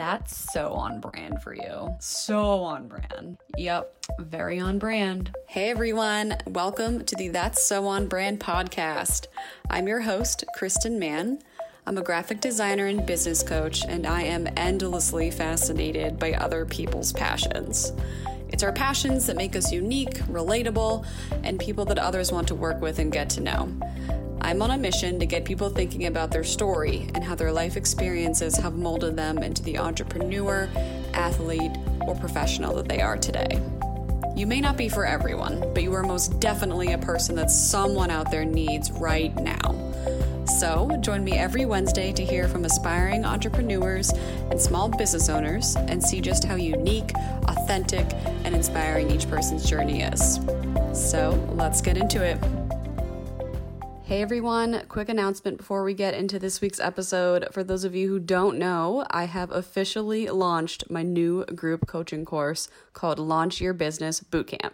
That's so on brand for you. So on brand. Yep, very on brand. Hey everyone, welcome to the That's So On Brand podcast. I'm your host, Kristen Mann. I'm a graphic designer and business coach, and I am endlessly fascinated by other people's passions. It's our passions that make us unique, relatable, and people that others want to work with and get to know. I'm on a mission to get people thinking about their story and how their life experiences have molded them into the entrepreneur, athlete, or professional that they are today. You may not be for everyone, but you are most definitely a person that someone out there needs right now. So, join me every Wednesday to hear from aspiring entrepreneurs and small business owners and see just how unique, authentic, and inspiring each person's journey is. So, let's get into it. Hey everyone, quick announcement before we get into this week's episode. For those of you who don't know, I have officially launched my new group coaching course called Launch Your Business Bootcamp.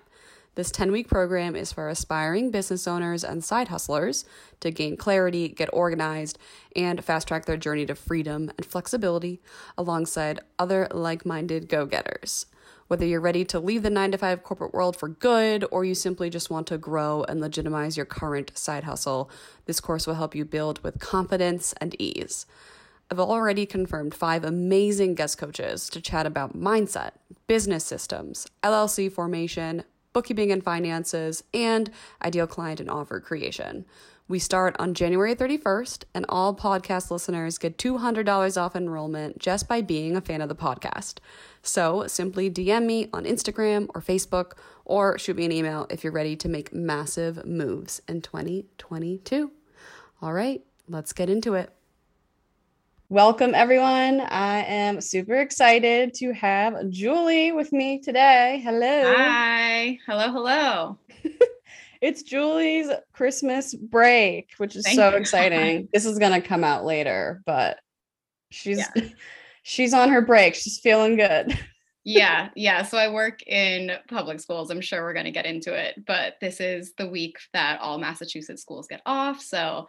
This 10 week program is for aspiring business owners and side hustlers to gain clarity, get organized, and fast track their journey to freedom and flexibility alongside other like minded go getters. Whether you're ready to leave the 9 to 5 corporate world for good or you simply just want to grow and legitimize your current side hustle, this course will help you build with confidence and ease. I've already confirmed five amazing guest coaches to chat about mindset, business systems, LLC formation, bookkeeping and finances, and ideal client and offer creation. We start on January 31st, and all podcast listeners get $200 off enrollment just by being a fan of the podcast. So simply DM me on Instagram or Facebook, or shoot me an email if you're ready to make massive moves in 2022. All right, let's get into it. Welcome, everyone. I am super excited to have Julie with me today. Hello. Hi. Hello. Hello. it's Julie's Christmas break, which is Thank so you. exciting. this is going to come out later, but she's yeah. she's on her break. She's feeling good. yeah, yeah. So I work in public schools. I'm sure we're going to get into it, but this is the week that all Massachusetts schools get off. So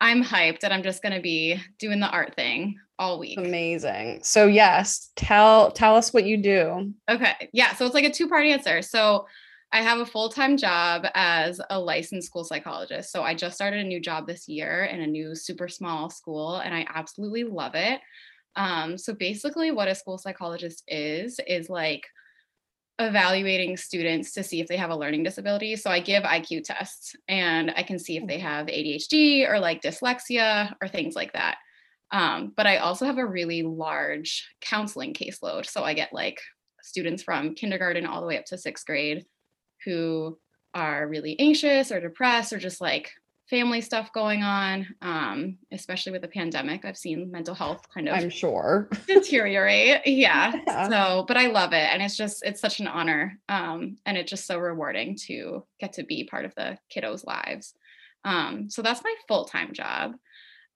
I'm hyped and I'm just going to be doing the art thing all week. Amazing. So yes, tell tell us what you do. Okay. Yeah, so it's like a two-part answer. So I have a full-time job as a licensed school psychologist. So I just started a new job this year in a new super small school and I absolutely love it. Um, so basically what a school psychologist is is like evaluating students to see if they have a learning disability. So I give IQ tests and I can see if they have ADHD or like dyslexia or things like that. Um, but I also have a really large counseling caseload. So I get like students from kindergarten all the way up to sixth grade who are really anxious or depressed or just like family stuff going on, um, especially with the pandemic. I've seen mental health kind of I'm sure deteriorate. Yeah. yeah. So, but I love it. And it's just, it's such an honor. Um, and it's just so rewarding to get to be part of the kiddos' lives. Um, so that's my full-time job.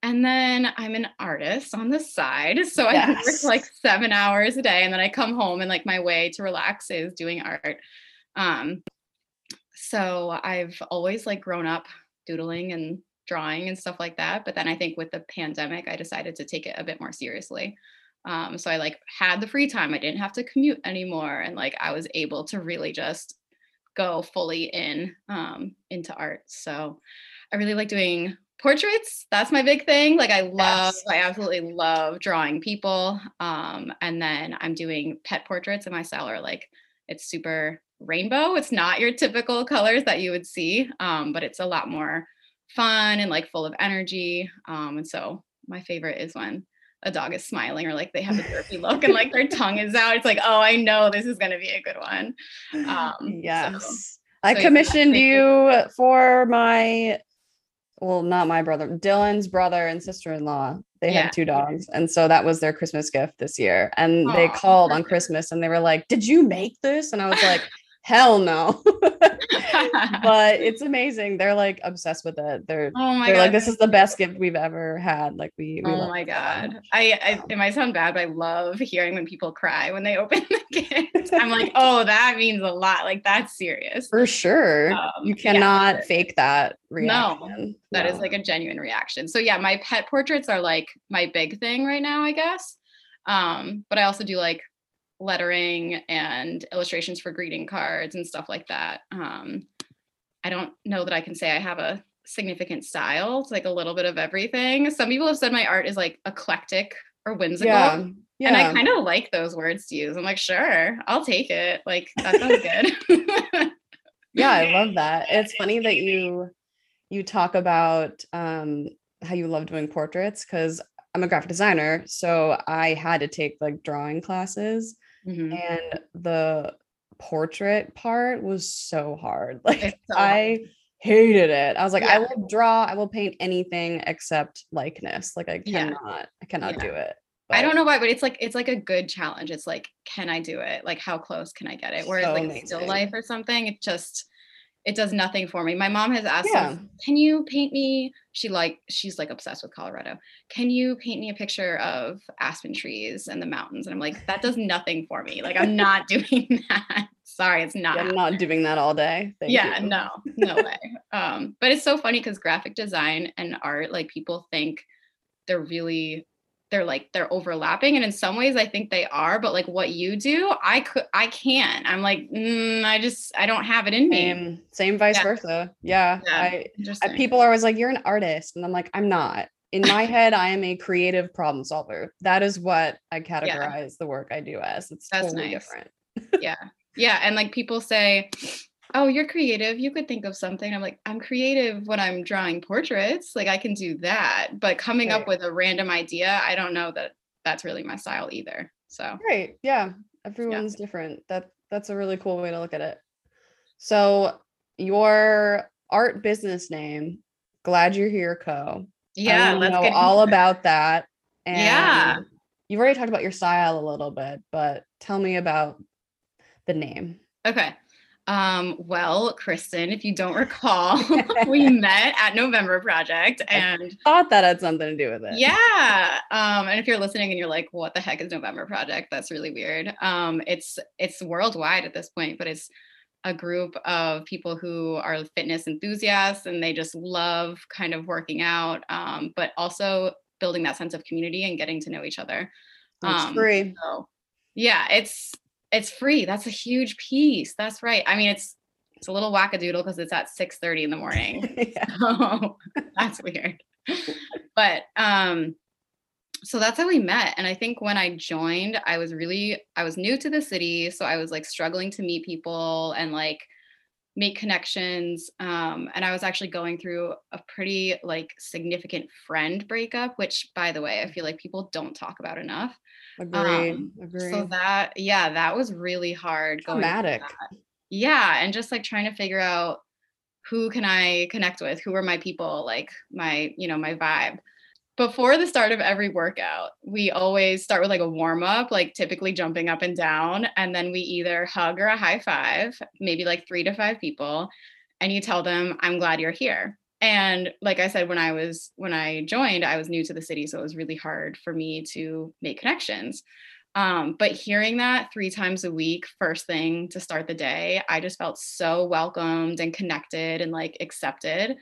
And then I'm an artist on the side. So I yes. work like seven hours a day. And then I come home and like my way to relax is doing art. Um, so I've always like grown up doodling and drawing and stuff like that. But then I think with the pandemic, I decided to take it a bit more seriously. Um, so I like had the free time. I didn't have to commute anymore, and like I was able to really just go fully in um, into art. So I really like doing portraits. That's my big thing. Like I love, yes. I absolutely love drawing people. Um, and then I'm doing pet portraits, and my style are like it's super rainbow. It's not your typical colors that you would see, um, but it's a lot more fun and like full of energy. Um, and so my favorite is when a dog is smiling or like they have a derpy look and like their tongue is out. It's like, oh, I know this is going to be a good one. Um, yes. So, I so commissioned you for my, well, not my brother, Dylan's brother and sister in law. They yeah. have two dogs. And so that was their Christmas gift this year. And Aww. they called on Christmas and they were like, Did you make this? And I was like, hell no. but it's amazing. They're like obsessed with it. They're, oh my they're God. like, this is the best gift we've ever had. Like we, we oh my God. I, I, it might sound bad, but I love hearing when people cry when they open the gift. I'm like, oh, that means a lot. Like that's serious. For sure. Um, you cannot yeah. fake that reaction. No, that no. is like a genuine reaction. So yeah, my pet portraits are like my big thing right now, I guess. Um, but I also do like lettering and illustrations for greeting cards and stuff like that. Um, I don't know that I can say I have a significant style. It's like a little bit of everything. Some people have said my art is like eclectic or whimsical. Yeah. Yeah. And I kind of like those words to use. I'm like, sure, I'll take it. Like that sounds good. yeah, I love that. It's funny that you you talk about um how you love doing portraits because I'm a graphic designer, so I had to take like drawing classes, mm-hmm. and the portrait part was so hard. Like so I hard. hated it. I was like, yeah. I will draw, I will paint anything except likeness. Like I cannot, yeah. I cannot yeah. do it. But I don't know why, but it's like it's like a good challenge. It's like, can I do it? Like, how close can I get it? Whereas so like amazing. still life or something, it just it does nothing for me. My mom has asked, yeah. "Can you paint me?" She like she's like obsessed with Colorado. Can you paint me a picture of aspen trees and the mountains? And I'm like, that does nothing for me. Like I'm not doing that. Sorry, it's not. I'm not doing that all day. Thank yeah, you. no, no way. Um, but it's so funny because graphic design and art, like people think they're really they're like they're overlapping and in some ways i think they are but like what you do i could i can't. I'm like mm, i just i don't have it in me. Same, same vice yeah. versa. Yeah, yeah I, I, people are always like you're an artist and i'm like i'm not. In my head i am a creative problem solver. That is what i categorize yeah. the work i do as. It's That's totally nice. different. Yeah. Yeah and like people say oh, you're creative. You could think of something. I'm like, I'm creative when I'm drawing portraits. Like I can do that. But coming right. up with a random idea, I don't know that that's really my style either. So right. Yeah. Everyone's yeah. different. That that's a really cool way to look at it. So your art business name, Glad You're Here Co. Yeah, let's know all about that. And yeah. You've already talked about your style a little bit, but tell me about the name. Okay. Um, well, Kristen, if you don't recall, we met at November Project and I thought that had something to do with it. Yeah. Um, and if you're listening and you're like, what the heck is November Project? That's really weird. Um, it's it's worldwide at this point, but it's a group of people who are fitness enthusiasts and they just love kind of working out, um, but also building that sense of community and getting to know each other. It's um, free. So yeah, it's it's free. That's a huge piece. That's right. I mean, it's it's a little wackadoodle because it's at 6 30 in the morning. so that's weird. but um so that's how we met and i think when i joined i was really i was new to the city so i was like struggling to meet people and like make connections um, and i was actually going through a pretty like significant friend breakup which by the way i feel like people don't talk about enough Agree. Um, Agree. So that, yeah, that was really hard. Traumatic. Yeah. And just like trying to figure out who can I connect with? Who are my people? Like my, you know, my vibe. Before the start of every workout, we always start with like a warm up, like typically jumping up and down. And then we either hug or a high five, maybe like three to five people. And you tell them, I'm glad you're here and like i said when i was when i joined i was new to the city so it was really hard for me to make connections. Um, but hearing that three times a week first thing to start the day i just felt so welcomed and connected and like accepted.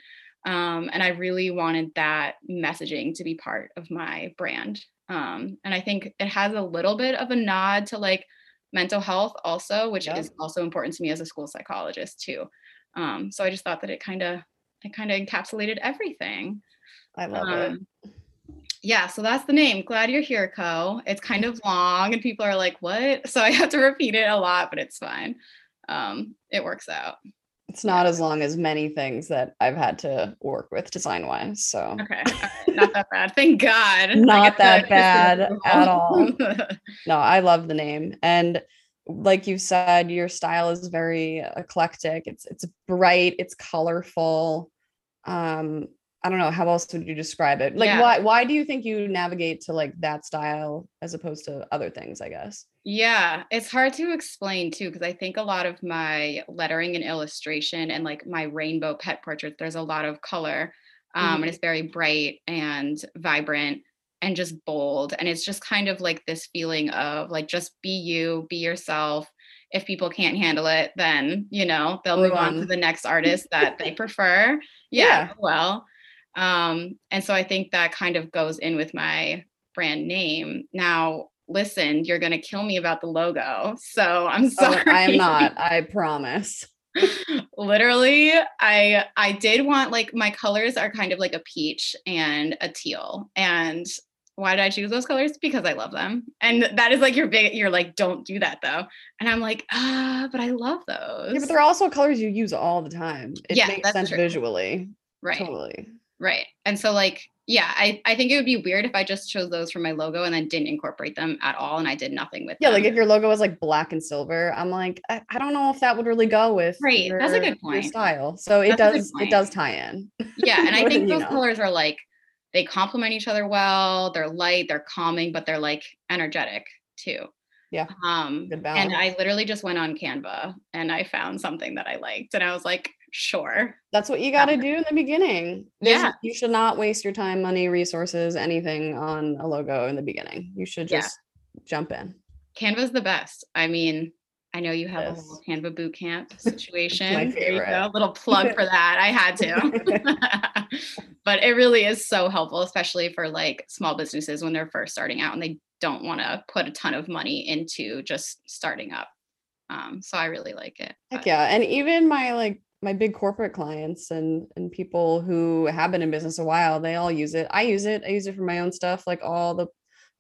Um, and i really wanted that messaging to be part of my brand. Um, and i think it has a little bit of a nod to like mental health also which yeah. is also important to me as a school psychologist too. Um, so i just thought that it kind of it kind of encapsulated everything. I love um, it. Yeah, so that's the name. Glad you're here, Co. It's kind of long and people are like, what? So I have to repeat it a lot, but it's fine. Um, it works out. It's not as long as many things that I've had to work with design wise. So okay, not that bad. Thank God. not that bad at all. no, I love the name. And like you said, your style is very eclectic. It's it's bright, it's colorful. Um, I don't know how else would you describe it. Like yeah. why why do you think you navigate to like that style as opposed to other things, I guess? Yeah, it's hard to explain too because I think a lot of my lettering and illustration and like my rainbow pet portraits there's a lot of color. Um, mm-hmm. and it's very bright and vibrant and just bold. And it's just kind of like this feeling of like, just be you, be yourself. If people can't handle it, then, you know, they'll move on to the next artist that they prefer. Yeah, yeah. Well, um, and so I think that kind of goes in with my brand name. Now, listen, you're going to kill me about the logo. So I'm sorry. Oh, I am not. I promise. Literally, I I did want like my colors are kind of like a peach and a teal. And why did I choose those colors? Because I love them. And that is like your big, you're like, don't do that though. And I'm like, ah, but I love those. Yeah, but they're also colors you use all the time. It Yeah, makes that's sense true. visually. right. Totally. Right. And so like, yeah, I, I think it would be weird if I just chose those for my logo and then didn't incorporate them at all and I did nothing with Yeah, them. like if your logo was like black and silver, I'm like, I, I don't know if that would really go with Right, Your, that's a good your point. style. So it That's good does it does tie in. yeah, and I think than you those know. colors are like they complement each other well. They're light, they're calming, but they're like energetic too. Yeah, Um and. I literally just went on Canva and I found something that I liked and I was like, sure. That's what you got to do in the beginning. There's- Yeah. You should not waste your time, money, resources, anything on a logo in the beginning. You should Yeah. just jump in. Canva's the best. I mean, I know you have a Yes. little Canva boot camp situation. You favorite. go. Little plug for that. I had to. but it really is so helpful, especially for like small businesses when they're first starting out and they don't want to put a ton of money into just starting up. Um, so I really like it. Heck but- yeah. And even my like my big corporate clients and and people who have been in business a while, they all use it. I use it. I use it for my own stuff, like all the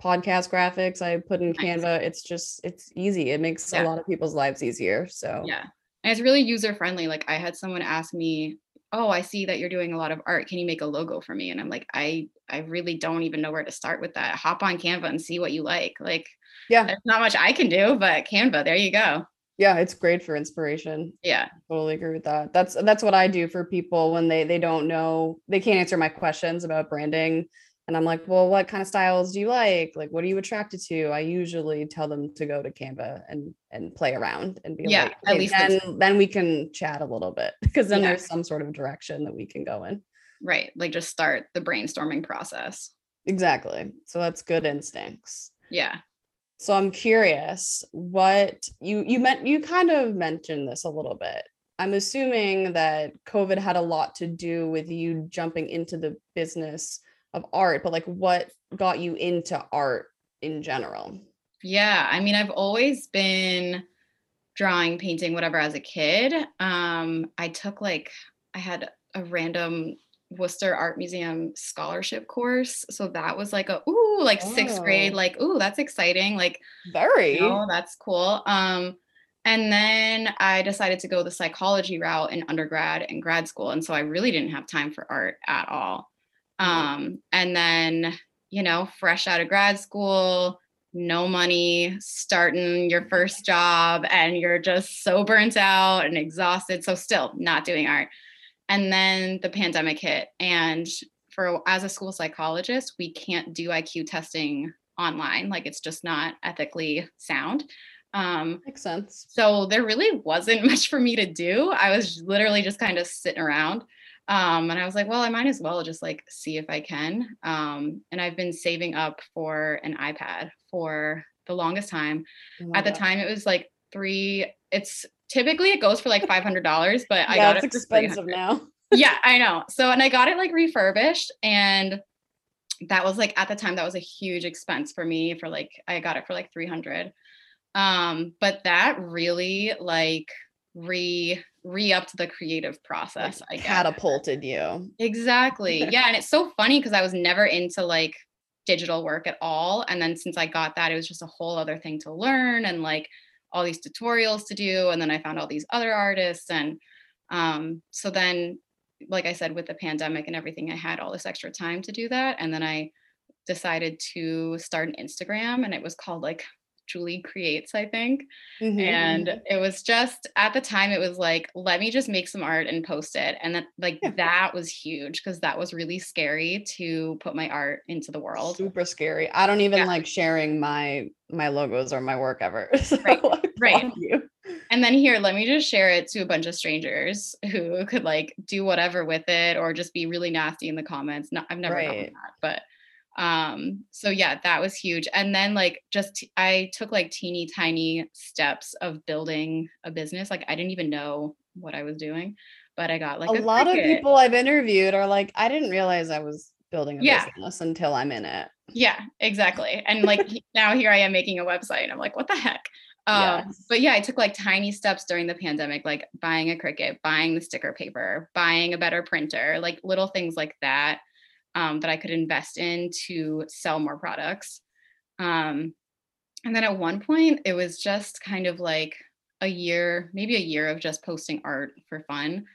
podcast graphics I put in Nice. Canva. It's just it's easy. It makes Yeah. a lot of people's lives easier. So Yeah. And it's really user friendly. Like I had someone ask me, "Oh, I see that you're doing a lot of art. Can you make a logo for me?" And I'm like, "I I really don't even know where to start with that. Hop on Canva and see what you like." Like yeah, there's not much I can do, but Canva, there you go. yeah, it's great for inspiration. Yeah. Totally agree with that. That's that's what I do for people when they they don't know, they can't answer my questions about branding. And I'm like, well, what kind of styles do you like? Like, what are you attracted to? I usually tell them to go to Canva and and play around and be Yeah, like, at "Okay, least then then we can chat a little bit because then Yeah. there's some sort of direction that we can go in. Right. Like just start the brainstorming process. Exactly. So that's good instincts. Yeah. So I'm curious what you you meant you kind of mentioned this a little bit. I'm assuming that COVID had a lot to do with you jumping into the business of art, but like what got you into art in general? Yeah, I mean, I've always been drawing, painting, whatever as a kid. Um, I took like I had a random Worcester Art Museum scholarship course. So that was like a ooh, like sixth grade, Oh. like, ooh, that's exciting. Like, Very. oh, that's cool. Um, and then I decided to go the psychology route in undergrad and grad school. And so I really didn't have time for art at all. Um, and then, you know, fresh out of grad school, no money, starting your first job, and you're just so burnt out and exhausted. So, still not doing art. And then the pandemic hit. And for as a school psychologist, we can't do IQ testing online. Like, it's just not ethically sound. Um, Makes sense. so there really wasn't much for me to do. I was literally just kind of sitting around. Um, and I was like, well, I might as well just like see if I can. Um, and I've been saving up for an iPad for the longest time. At the time, it was like three. It's typically it goes for like five hundred dollars, but I got it's it for expensive now. yeah, I know. So, and I got it like refurbished, and that was like at the time that was a huge expense for me. For like, I got it for like three hundred. Um, but that really like re re upped the creative process. I guess. Catapulted you. Exactly. Yeah, and it's so funny because I was never into like digital work at all, and then since I got that, it was just a whole other thing to learn and like all these tutorials to do, and then I found all these other artists, and um, so then, like I said, with the pandemic and everything, I had all this extra time to do that, and then I decided to start an Instagram, and it was called like Julie Creates, I think Mhm, and it was just at the time it was like let me just make some art and post it and that, like Yeah. that was huge because that was really scary to put my art into the world super scary. I don't even Yeah. like sharing my my logos or my work ever. So Right, right. you. and then here let me just share it to a bunch of strangers who could like do whatever with it or just be really nasty in the comments no, i've never done that but um so yeah that was huge and then like just i took like teeny tiny steps of building a business like i didn't even know what i was doing but i got like a lot of people I've interviewed are like, I didn't realize I was building a Yeah. business until I'm in it. Yeah, exactly. And like now here I am making a website. And I'm like, what the heck? Um, Yes. but yeah, I took like tiny steps during the pandemic, like buying a Cricut, buying the sticker paper, buying a better printer, like little things like that um, that I could invest in to sell more products. Um, and then at one point, it was just kind of like a year, maybe a year of just posting art for fun,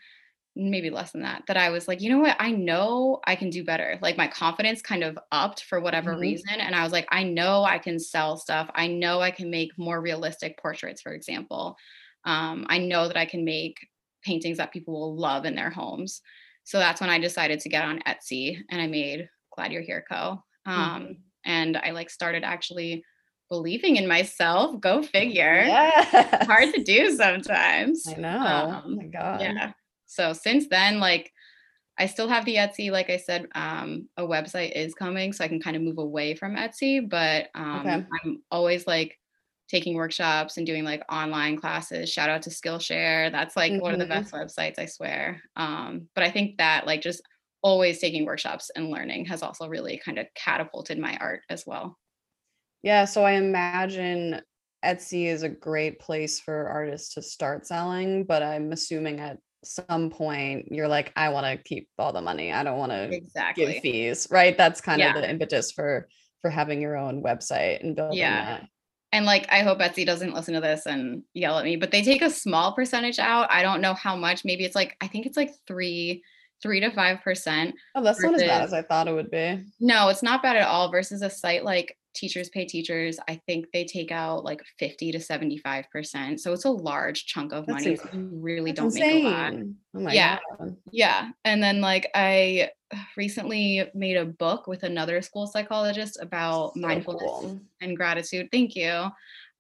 maybe less than that. That I was like, you know what? I know I can do better. Like my confidence kind of upped for whatever Mhm. reason. And I was like, I know I can sell stuff. I know I can make more realistic portraits, for example. Um, I know that I can make paintings that people will love in their homes. So that's when I decided to get on Etsy and I made Glad You're Here Co. Um, Mhm. And I like started actually believing in myself. Go figure. Yeah. Hard to do sometimes. I know. oh Um, my god. Yeah. So since then, like I still have the Etsy. Like I said, um, a website is coming, so I can kind of move away from Etsy. But um, Okay. I'm always like taking workshops and doing like online classes. Shout out to Skillshare. That's like one of the Mhm. best websites, I swear. Um, but I think that like just always taking workshops and learning has also really kind of catapulted my art as well. Yeah, so I imagine Etsy is a great place for artists to start selling, but I'm assuming at some point you're like, I want to keep all the money. I don't want to Exactly. give fees, right? That's kind Yeah. of the impetus for for having your own website and building Yeah. that. And like I hope Etsy doesn't listen to this and yell at me, but they take a small percentage out. I don't know how much. Maybe it's like I think it's like three, three to five percent. Oh, that's not as bad as I thought it would be. No, it's not bad at all. Versus a site like Teachers Pay Teachers, I think they take out like fifty to seventy five percent. So it's a large chunk of That's money. so you really don't make a lot. Oh Yeah. god. Yeah. And then like I recently made a book with another school psychologist about So mindfulness cool. and gratitude. Thank you.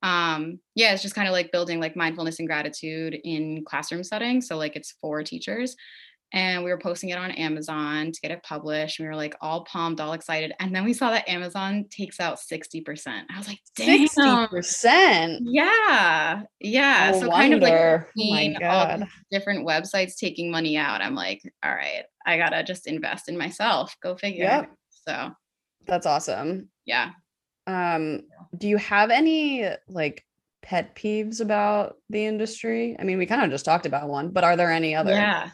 Um, yeah, it's just kind of like building like mindfulness and gratitude in classroom settings. So like it's for teachers. And we were posting it on Amazon to get it published. And we were like all pumped, all excited. And then we saw that Amazon takes out 60%. I was like, damn. 60%. Yeah. Yeah. No so kind of like wonder. Oh my seeing all different websites taking money out. I'm like, all right, I gotta just invest in myself. Go figure. Yep. So That's awesome. yeah. Um, do you have any like pet peeves about the industry? I mean, we kind of just talked about one, but are there any other? Yeah.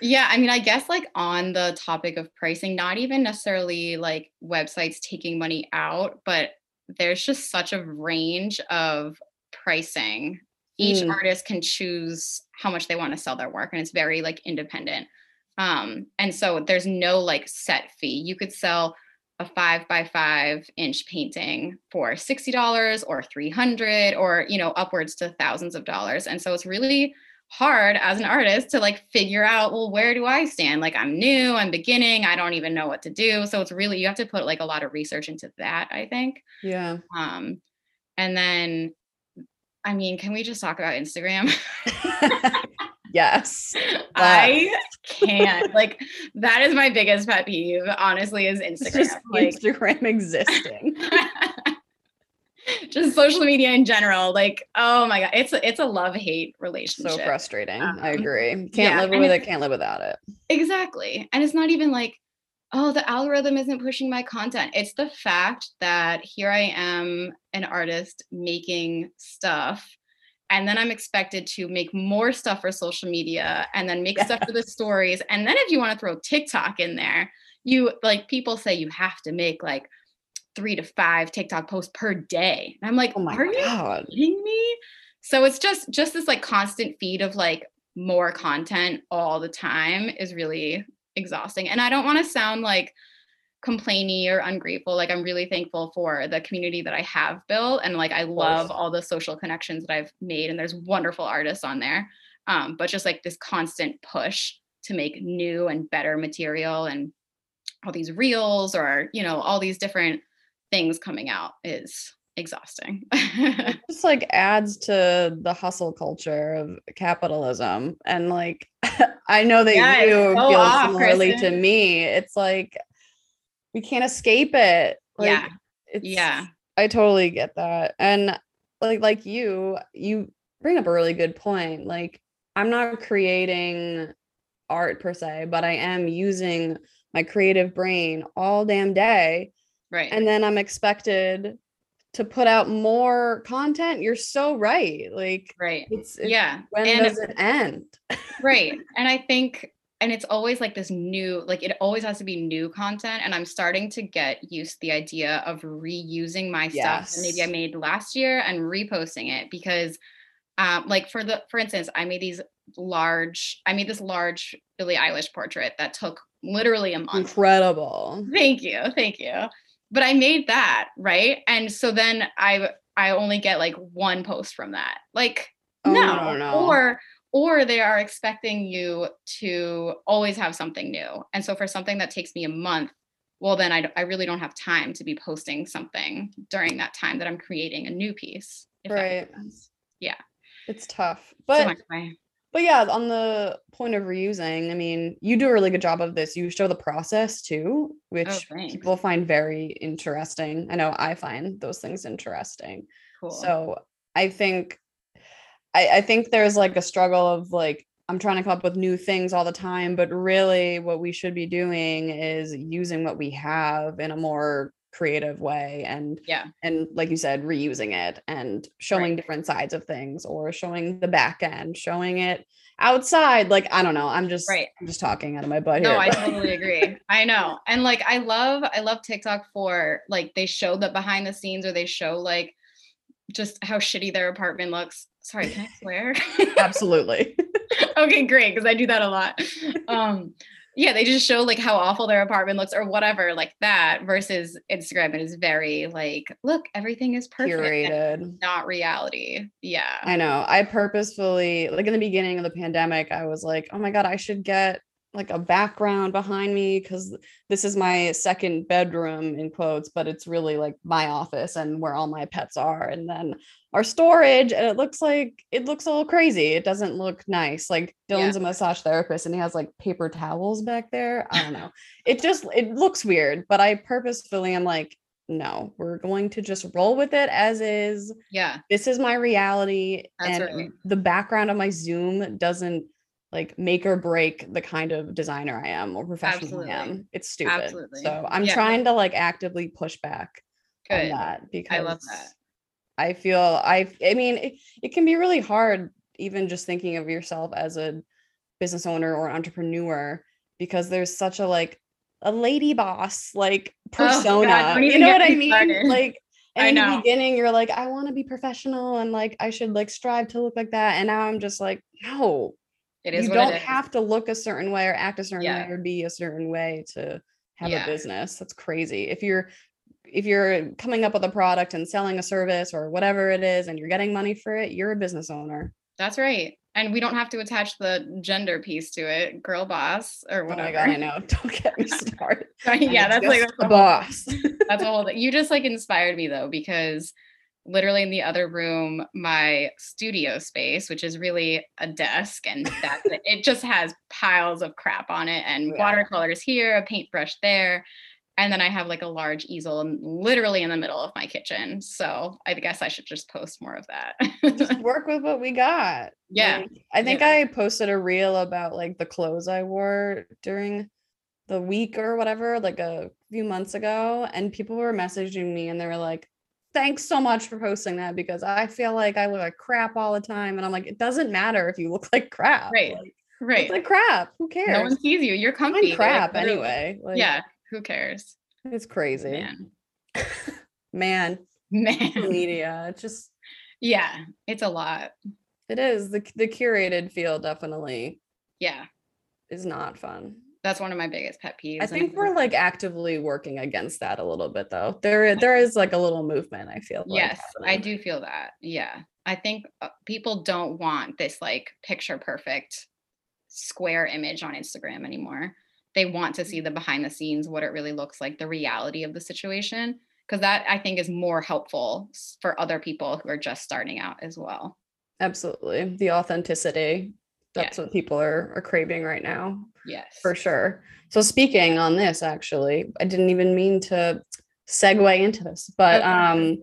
yeah. I mean, I guess like on the topic of pricing, not even necessarily like websites taking money out, but there's just such a range of pricing. Each Mm. artist can choose how much they want to sell their work, and it's very like independent. Um, and so there's no like set fee. You could sell a five by five inch painting for $60 or 300 or you know upwards to thousands of dollars. And so it's really hard as an artist to like figure out well where do i stand? Like i'm new i'm beginning i don't even know what to do. So it's really you have to put like a lot of research into that i think. Yeah. um and then i mean can we just talk about instagram yes. i can't like that is my biggest pet peeve honestly is instagram like Instagram existing. just social media in general like oh my god it's a, it's a love hate relationship. so frustrating. I Um, agree. Can't yeah, live with it, can't live without it. exactly and it's not even like oh the algorithm isn't pushing my content it's the fact that here i am an artist making stuff and then i'm expected to make more stuff for social media and then make stuff for the stories and then if you want to throw tiktok in there you like people say you have to make like three to five tiktok posts per day and i'm like Oh my are you kidding me? So it's just just this like constant feed of like more content all the time is really exhausting. And I don't want to sound like complainy or ungrateful. Like I'm really thankful for the community that I have built and like I love all the social connections that I've made and there's wonderful artists on there. Um, but just like this constant push to make new and better material and all these reels or you know all these different things coming out is exhausting. just like adds to the hustle culture of capitalism and like i know that Yes, you feel off, similarly to me it's like we can't escape it like Yeah. Yeah. i totally get that and like like you you bring up a really good point like i'm not creating art per se but i am using my creative brain all damn day. Right. And then I'm expected to put out more content. You're so right. Like, right. It's, it's yeah. When and, does it end? right. And I think, and it's always like this new, like it always has to be new content. And I'm starting to get used to the idea of reusing my yes. stuff that maybe I made last year and reposting it because um, like for the for instance, I made these large, I made this large Billie Eilish portrait that took literally a month. Incredible. Thank you. Thank you. But I made that, right? And so then I I only get like one post from that. Like oh, no. no, no. Or or they are expecting you to always have something new. And so for something that takes me a month, well then I, I really don't have time to be posting something during that time that I'm creating a new piece. right. Yeah. It's tough. But so but yeah, on the point of reusing, I mean, you do a really good job of this. You show the process too, which oh, people find very interesting. I know I find those things interesting. Cool. So I think I, I think there's like a struggle of like I'm trying to come up with new things all the time, but really what we should be doing is using what we have in a more creative way and yeah. and like you said reusing it and showing right. different sides of things or showing the back end showing it outside like i don't know i'm just right. I'm just talking out of my butt no here, i totally agree. I know. And like i love i love tiktok for like they show the behind the scenes or they show like just how shitty their apartment looks sorry can i swear? Absolutely. Okay great because i do that a lot. Um yeah they just show like how awful their apartment looks or whatever like that versus instagram it is very like look everything is perfect. Curated. Not reality. Yeah. I know i purposefully like in the beginning of the pandemic i was like oh my god i should get like a background behind me because this is my second bedroom in quotes but it's really like my office and where all my pets are and then our storage and it looks like it looks a little crazy. It doesn't look nice. Like dylan's yeah. a massage therapist and he has like paper towels back there. I don't know. It just it looks weird but i purposefully am like no we're going to just roll with it as is. Yeah. This is my reality That's and right. the background of my zoom doesn't like make or break the kind of designer I am or professional Absolutely. I am. It's stupid. Absolutely. So I'm yeah. trying to like actively push back Good. on that because I love that. I feel I I mean it, it can be really hard even just thinking of yourself as a business owner or entrepreneur because there's such a like a lady boss like oh, persona. Oh, you know what I mean? Started. Like in the beginning, you're like, I want to be professional and like I should like strive to look like that. And now I'm just like, no, it is. You don't have to look a certain way or act a certain yeah. way or be a certain way to have yeah. a business. That's crazy. If you're if you're coming up with a product and selling a service or whatever it is and you're getting money for it, you're a business owner. That's right. And we don't have to attach the gender piece to it, girl boss or whatever. Oh my god, I know. Don't get me started. yeah, that's like the boss. that's all. That you just like inspired me though, because literally in the other room my studio space which is really a desk and that's it. it just has piles of crap on it and yeah. watercolors here a paintbrush there and then i have like a large easel literally in the middle of my kitchen so i guess i should just post more of that just work with what we got yeah like, i think yeah. i posted a reel about like the clothes i wore during the week or whatever like a few months ago and people were messaging me and they were like thanks so much for posting that because I feel like I look like crap all the time. And I'm like, it doesn't matter if you look like crap. Right. Like, right. like crap. Who cares? No one sees you. You're comfy. I'm crap like, anyway. Like, yeah. Who cares? It's crazy. Man. Man. Man. Media. It's just Yeah, it's a lot. It is. The the curated feel definitely. Yeah. Is not fun that's one of my biggest pet peeves. I think we're like actively working against that a little bit though. There there is like a little movement, I feel. Like, yes, happening. I do feel that. Yeah. I think uh, people don't want this like picture perfect square image on Instagram anymore. They want to see the behind the scenes, what it really looks like, the reality of the situation, because that I think is more helpful for other people who are just starting out as well. Absolutely. The authenticity that's yeah. what people are, are craving right now. Yes. For sure. So speaking on this, actually, I didn't even mean to segue into this, but okay. um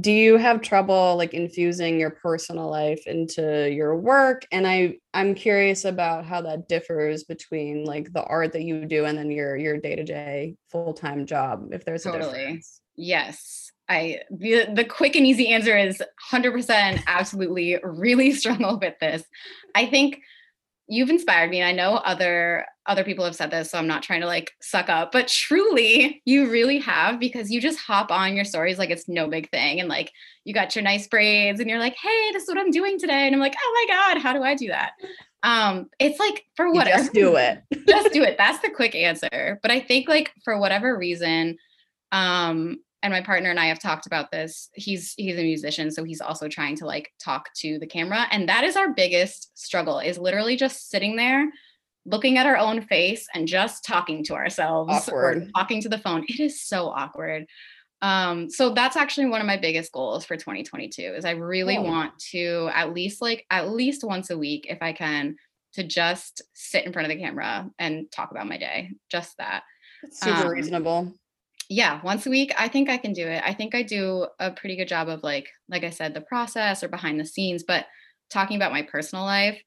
do you have trouble like infusing your personal life into your work and i i'm curious about how that differs between like the art that you do and then your your day-to-day full-time job if there's totally. a difference yes i the, the quick and easy answer is 100% absolutely really struggle with this i think you've inspired me and i know other other people have said this so i'm not trying to like suck up but truly you really have because you just hop on your stories like it's no big thing and like you got your nice braids and you're like hey this is what i'm doing today and i'm like oh my god how do i do that? Um it's like for whatever just do it. Just do it. That's the quick answer. But i think like for whatever reason um and my partner and I have talked about this. He's he's a musician, so he's also trying to like talk to the camera, and that is our biggest struggle. Is literally just sitting there, looking at our own face, and just talking to ourselves awkward. or talking to the phone. It is so awkward. Um, so that's actually one of my biggest goals for 2022. Is I really oh. want to at least like at least once a week, if I can, to just sit in front of the camera and talk about my day. Just that. That's super um, reasonable yeah once a week i think i can do it. I think i do a pretty good job of like like i said the process or behind the scenes but talking about my personal life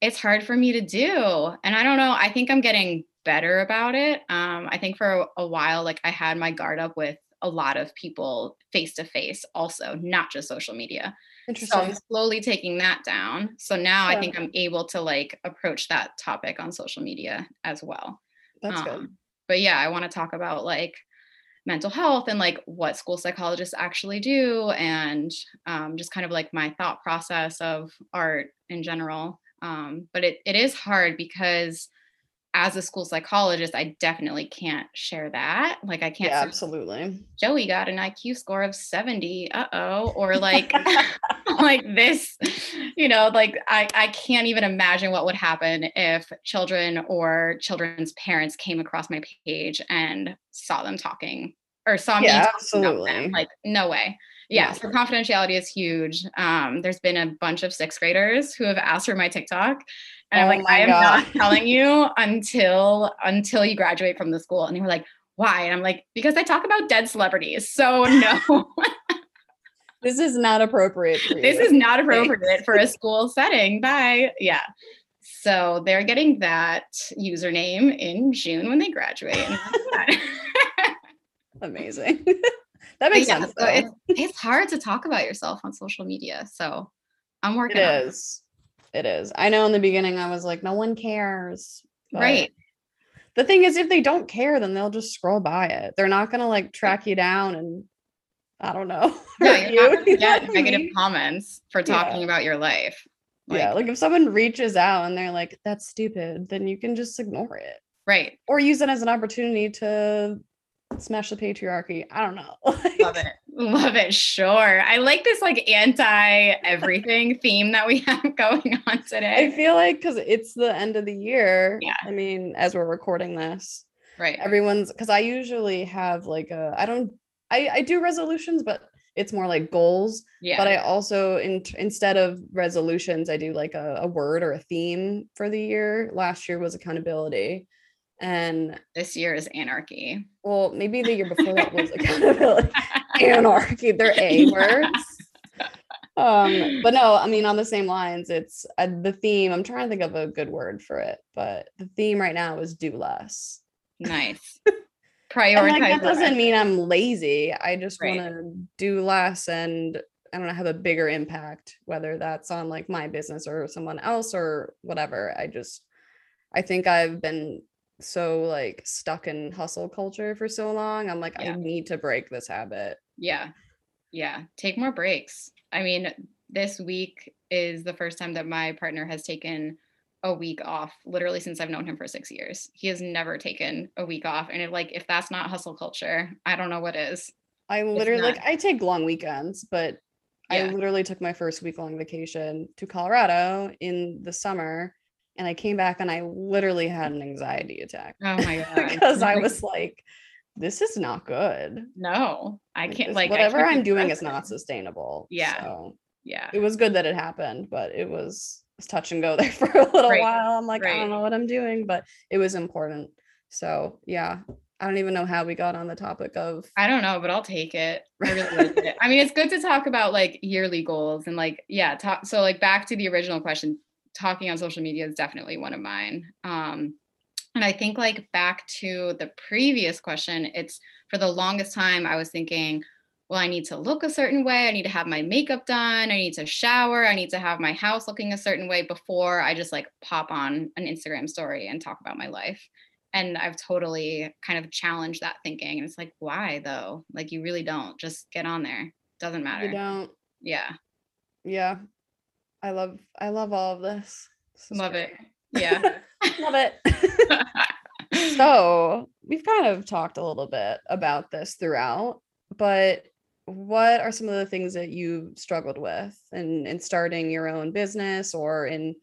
it's hard for me to do and i don't know i think i'm getting better about it. Um, i think for a, a while like i had my guard up with a lot of people face to face also not just social media. So i'm slowly taking that down. So now yeah. i think i'm able to like approach that topic on social media as well. That's um, good but yeah i want to talk about like mental health and like what school psychologists actually do and um, just kind of like my thought process of art in general. Um, but it, it is hard because as a school psychologist i definitely can't share that. Like i can't yeah, absolutely. Joey got an iq score of 70 uh-oh or like like this you know like I, I can't even imagine what would happen if children or children's parents came across my page and saw them talking or saw me yeah, absolutely. Like no way. Yeah, yeah, so confidentiality is huge. Um there's been a bunch of sixth graders who have asked for my tiktok and oh i'm like i am God. not telling you until until you graduate from the school and they were like why and i'm like because i talk about dead celebrities so no this is not appropriate this is not appropriate for a school setting bye yeah so they're getting that username in june when they graduate Amazing. that makes yeah, sense. So it's, it's hard to talk about yourself on social media. So I'm working. It is. It is. I know in the beginning I was like, no one cares. Right. The thing is, if they don't care, then they'll just scroll by it. They're not gonna like track you down and I don't know. Yeah, you're not gonna get negative comments for talking yeah. about your life. Like, yeah, like if someone reaches out and they're like, that's stupid, then you can just ignore it. Right. Or use it as an opportunity to smash the patriarchy. I don't know. Love it. Love it. Sure. I like this like anti everything theme that we have going on today. I feel like because it's the end of the year. Yeah. I mean, as we're recording this, right. Everyone's because I usually have like a, I don't, I, I do resolutions, but it's more like goals. Yeah. But I also, in, instead of resolutions, I do like a, a word or a theme for the year. Last year was accountability and this year is anarchy. Well, maybe the year before that was accountability. Anarchy. They're A words. Um, but no, I mean on the same lines, it's uh, the theme. I'm trying to think of a good word for it, but the theme right now is do less. Nice. Prioritize. like, that doesn't mean I'm lazy. I just right. want to do less and I don't know have a bigger impact, whether that's on like my business or someone else or whatever. I just I think I've been so like stuck in hustle culture for so long. I'm like, yeah. I need to break this habit. Yeah. Yeah. Take more breaks. I mean, this week is the first time that my partner has taken a week off literally since I've known him for 6 years. He has never taken a week off and if like if that's not hustle culture, I don't know what is. I literally like I take long weekends, but yeah. I literally took my first week long vacation to Colorado in the summer and I came back and I literally had an anxiety attack. Oh my god. because I was like this is not good. No. I can't like whatever I'm doing is not sustainable. Yeah. So yeah. It was good that it happened, but it was, it was touch and go there for a little right. while. I'm like, right. I don't know what I'm doing, but it was important. So, yeah. I don't even know how we got on the topic of. I don't know, but I'll take it. I really like it. I mean, it's good to talk about like yearly goals and like, yeah, talk. So, like, back to the original question, talking on social media is definitely one of mine. Um, and I think, like, back to the previous question, it's for the longest time, I was thinking, well, I need to look a certain way. I need to have my makeup done. I need to shower. I need to have my house looking a certain way before I just like pop on an Instagram story and talk about my life and I've totally kind of challenged that thinking. And it's like, why though? Like you really don't. Just get on there. Doesn't matter. You don't. Yeah. Yeah. I love I love all of this. this love great. it. Yeah. love it. so we've kind of talked a little bit about this throughout, but what are some of the things that you struggled with in, in starting your own business or in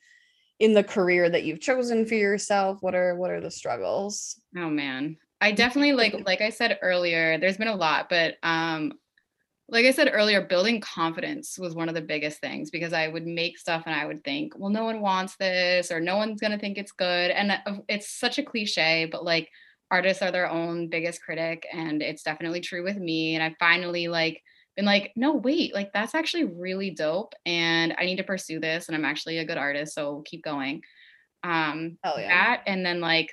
in the career that you've chosen for yourself what are what are the struggles oh man i definitely like like i said earlier there's been a lot but um like i said earlier building confidence was one of the biggest things because i would make stuff and i would think well no one wants this or no one's going to think it's good and uh, it's such a cliche but like artists are their own biggest critic and it's definitely true with me and i finally like been like, no, wait, like that's actually really dope. And I need to pursue this. And I'm actually a good artist. So keep going. Um Hell yeah. that and then like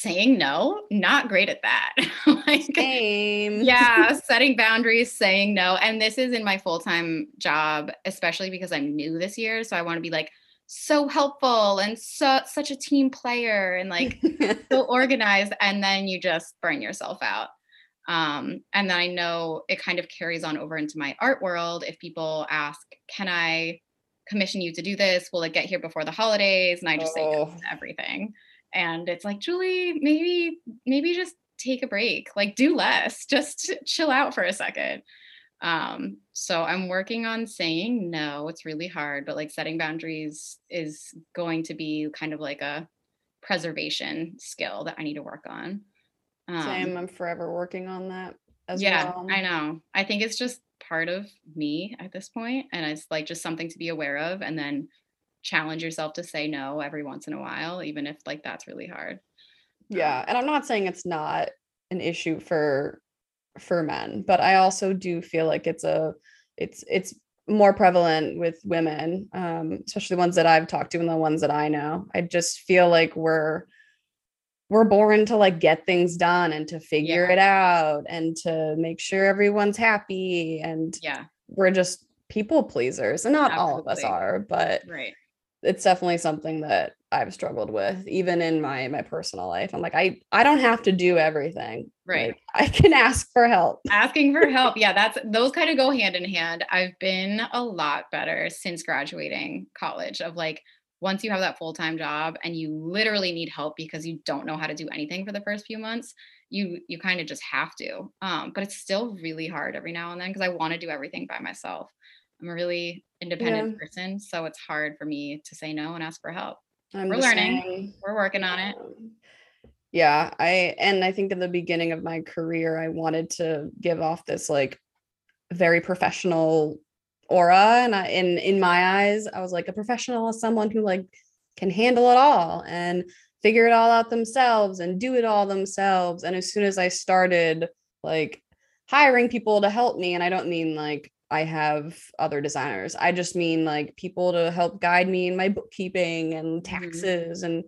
saying no, not great at that. like Same. yeah, setting boundaries, saying no. And this is in my full-time job, especially because I'm new this year. So I want to be like so helpful and so such a team player and like so organized. And then you just burn yourself out. Um, and then I know it kind of carries on over into my art world. If people ask, can I commission you to do this? Will it get here before the holidays? And I just oh. say everything. And it's like, Julie, maybe, maybe just take a break, like do less, just chill out for a second. Um, so I'm working on saying no. It's really hard, but like setting boundaries is going to be kind of like a preservation skill that I need to work on. Um, Same. I'm forever working on that as yeah, well. I know. I think it's just part of me at this point, and it's like just something to be aware of, and then challenge yourself to say no every once in a while, even if like that's really hard. Yeah, um, and I'm not saying it's not an issue for for men, but I also do feel like it's a it's it's more prevalent with women, um, especially the ones that I've talked to and the ones that I know. I just feel like we're we're born to like get things done and to figure yeah. it out and to make sure everyone's happy and yeah we're just people pleasers and not Absolutely. all of us are but right it's definitely something that I've struggled with even in my my personal life. I'm like I I don't have to do everything. Right. Like, I can ask for help. Asking for help. Yeah, that's those kind of go hand in hand. I've been a lot better since graduating college of like once you have that full-time job and you literally need help because you don't know how to do anything for the first few months you you kind of just have to um, but it's still really hard every now and then because i want to do everything by myself i'm a really independent yeah. person so it's hard for me to say no and ask for help. I'm we're learning. saying, we're working on it. Um, yeah i and i think in the beginning of my career i wanted to give off this like very professional aura and I, in in my eyes i was like a professional is someone who like can handle it all and figure it all out themselves and do it all themselves and as soon as i started like hiring people to help me and i don't mean like i have other designers. I just mean like people to help guide me in my bookkeeping and mm-hmm. taxes mm-hmm. and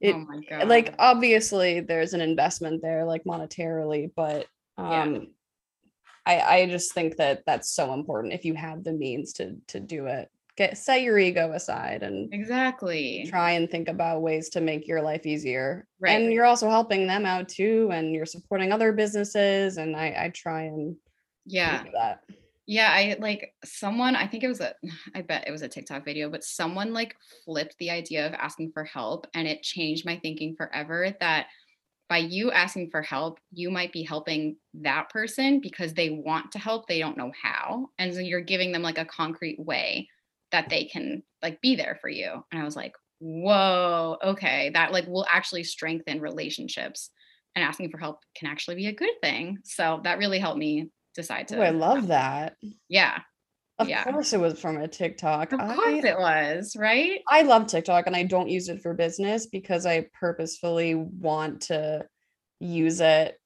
it oh like obviously there's an investment there like monetarily but um yeah I, I just think that that's so important if you have the means to to do it. Get set your ego aside and exactly. try and think about ways to make your life easier. Right. and you're also helping them out too and you're supporting other businesses and i i try and yeah. that yeah i like someone i think it was a i bet it was a tiktok video but someone like flipped the idea of asking for help and it changed my thinking forever that by you asking for help, you might be helping that person because they want to help, they don't know how. And so you're giving them like a concrete way that they can like be there for you. And I was like, whoa, okay, that like will actually strengthen relationships and asking for help can actually be a good thing. So that really helped me decide to. Oh, I love that. Yeah. Of yeah. course, it was from a TikTok. Of course, I, it was right. I love TikTok, and I don't use it for business because I purposefully want to use it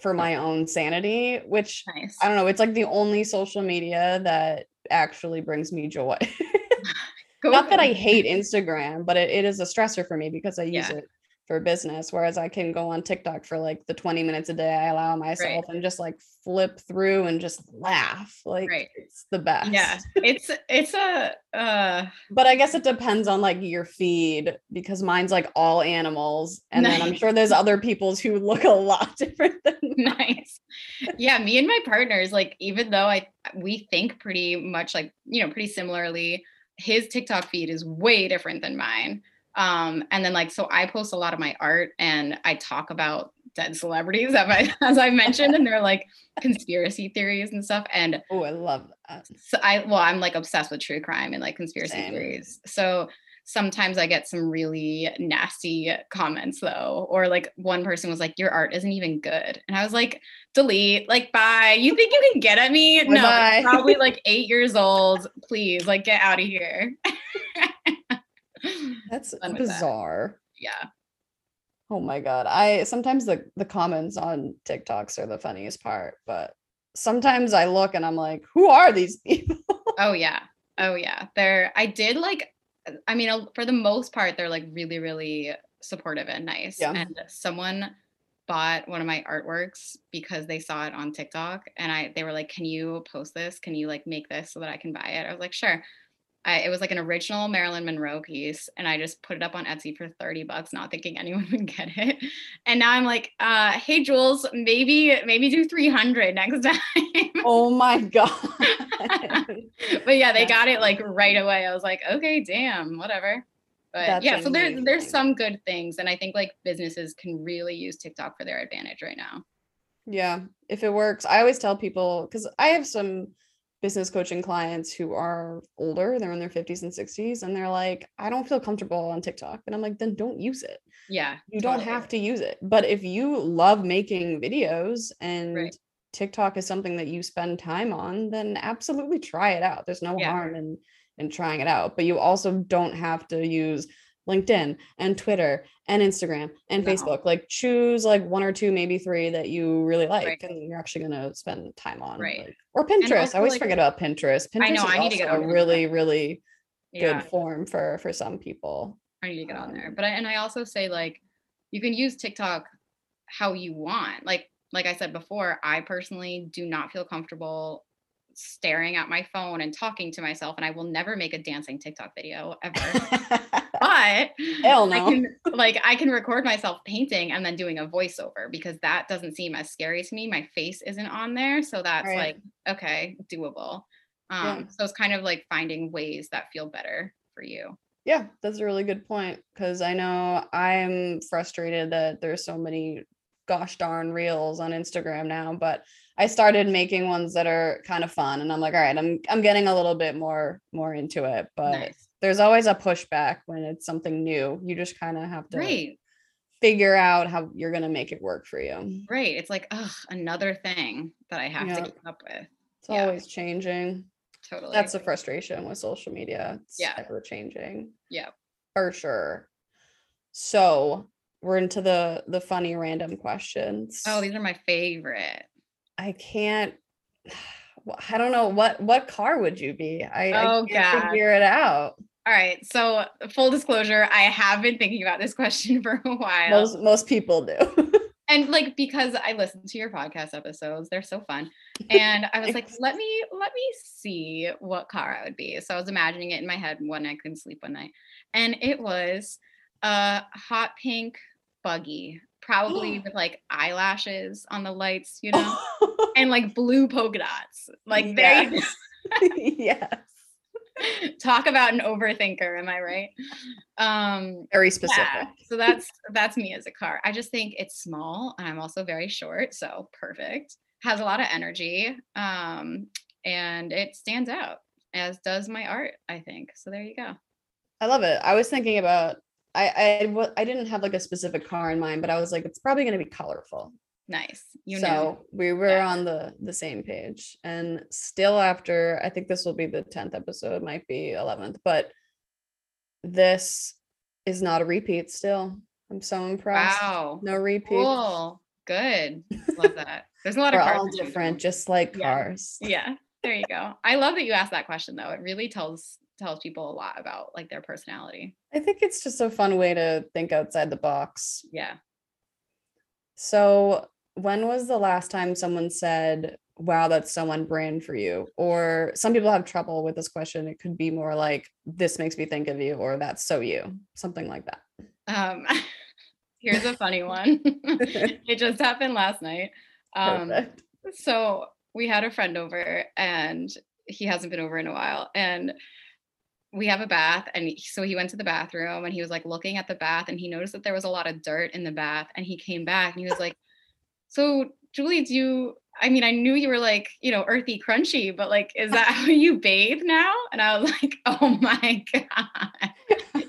for my own sanity, which Nice. I don't know, it's like the only social media that actually brings me joy. Not that I hate Instagram, but it, it is a stressor for me because I use Yeah. it for business. Whereas I can go on TikTok for like the 20 minutes a day I allow myself and just like flip through and just laugh. Like Right. it's the best. Yeah. It's it's a uh But I guess it depends on like your feed because mine's like all animals. And then I'm sure there's other people's who look a lot different than mine. nice. Yeah, me and my partners, like, even though I we think pretty much like, you know, pretty similarly, his TikTok feed is way different than mine. Um, and then like so I post a lot of my art and I talk about dead celebrities as I, as I mentioned, and they're like conspiracy theories and stuff. And Oh, I love that. so I well, I'm like obsessed with true crime and like conspiracy Same. theories. So sometimes I get some really nasty comments though, or like one person was like, "Your art isn't even good," and I was like, "Delete, like, bye. You think you can get at me? No, Bye-bye. probably like eight years old. Please, like, get out of here." That's with that. bizarre. yeah, Oh my god. I sometimes the the comments on TikToks are the funniest part, but sometimes I look and I'm like, who are these people? oh yeah, oh yeah. They're. I did like. I mean, uh, for the most part, they're like really, really supportive and nice. Yeah. And someone bought one of my artworks because they saw it on TikTok and I they were like, "Can you post this? Can you like make this so that I can buy it?" I was like, "Sure." I, it was like an original Marilyn Monroe piece, and I just put it up on Etsy for 30 bucks, not thinking anyone would get it. And now I'm like, uh, hey Jules, maybe maybe do 300 next time. oh my god. but yeah, they got it like right away. I was like, okay, damn, whatever. But That's yeah, so there, there's some good things, and I think like businesses can really use TikTok for their advantage right now. Yeah, if it works. I always tell people because I have some business coaching clients who are older, they're in their 50s and 60s, and they're like, I don't feel comfortable on TikTok. And I'm like, then don't use it. Yeah, You don't have to use it. But if you love making videos and Right. TikTok is something that you spend time on, then absolutely try it out. There's no Yeah. harm in in trying it out. But you also don't have to use LinkedIn and Twitter and Instagram and No. Facebook. Like choose like one or two, maybe three that you really like Right. and you're actually gonna spend time on. Right. like- or Pinterest. also, I always like- forget about Pinterest. Pinterest I know, is I need to get a really, really Yeah, good form for for some people. I need to get on there. um, But I, and I also say like, you can use TikTok how you want. Like like I said before, I personally do not feel comfortable staring at my phone and talking to myself, and I will never make a dancing TikTok video ever. but Hell no. I can like I can record myself painting and then doing a voiceover because that doesn't seem as scary to me. My face isn't on there, so that's Right. like okay, doable. Um, Yeah. so it's kind of like finding ways that feel better for you. Yeah, that's a really good point because I know I'm frustrated that there's so many gosh darn reels on Instagram now, but I started making ones that are kind of fun and I'm like, all right, I'm I'm getting a little bit more more into it, but Nice. there's always a pushback when it's something new. You just kind of have to Right. figure out how you're going to make it work for you. Right. It's like, ugh, another thing that I have Yeah. to keep up with. It's Yeah. always changing. Totally. That's the frustration with social media. It's Yeah. ever changing. yeah. For sure. So, we're into the the funny random questions. Oh, these are my favorite. I can't. I don't know what what car would you be? I, Oh, I can't God. figure it out. All right. So full disclosure, I have been thinking about this question for a while. Most most people do. and like because I listened to your podcast episodes, they're so fun. And I was like, let me let me see what car I would be. So I was imagining it in my head one night, couldn't sleep one night. And it was a hot pink buggy, probably with like eyelashes on the lights, you know, and like blue polka dots. Like there you yes. talk about an overthinker, am I right? Um Very specific. yeah, so that's that's me as a car. I just think it's small and I'm also very short, so perfect. Has a lot of energy. Um and it stands out as does my art, I think. So there you go. I love it. I was thinking about I I I didn't have like a specific car in mind, but I was like, it's probably going to be colorful. Nice. You so know. we were Yeah. on the the same page, and still after I think this will be the tenth episode, might be eleventh, but this is not a repeat. Still, I'm so impressed. Wow. No repeat. Cool. Good. Love that. There's a lot of cars. all different, just like Yeah. cars. Yeah. There you go. I love that you asked that question though. It really tells tells people a lot about like their personality. I think it's just a fun way to think outside the box. Yeah. So, when was the last time someone said, Wow, that's so on brand for you? Or some people have trouble with this question. It could be more like, This makes me think of you, or That's so you, something like that. Um here's a funny one. it just happened last night. Um Perfect. so we had a friend over and he hasn't been over in a while and we have a bath and so he went to the bathroom and he was like looking at the bath and he noticed that there was a lot of dirt in the bath and he came back and he was like so julie do you i mean i knew you were like you know earthy crunchy but like is that how you bathe now? And i was like oh my god.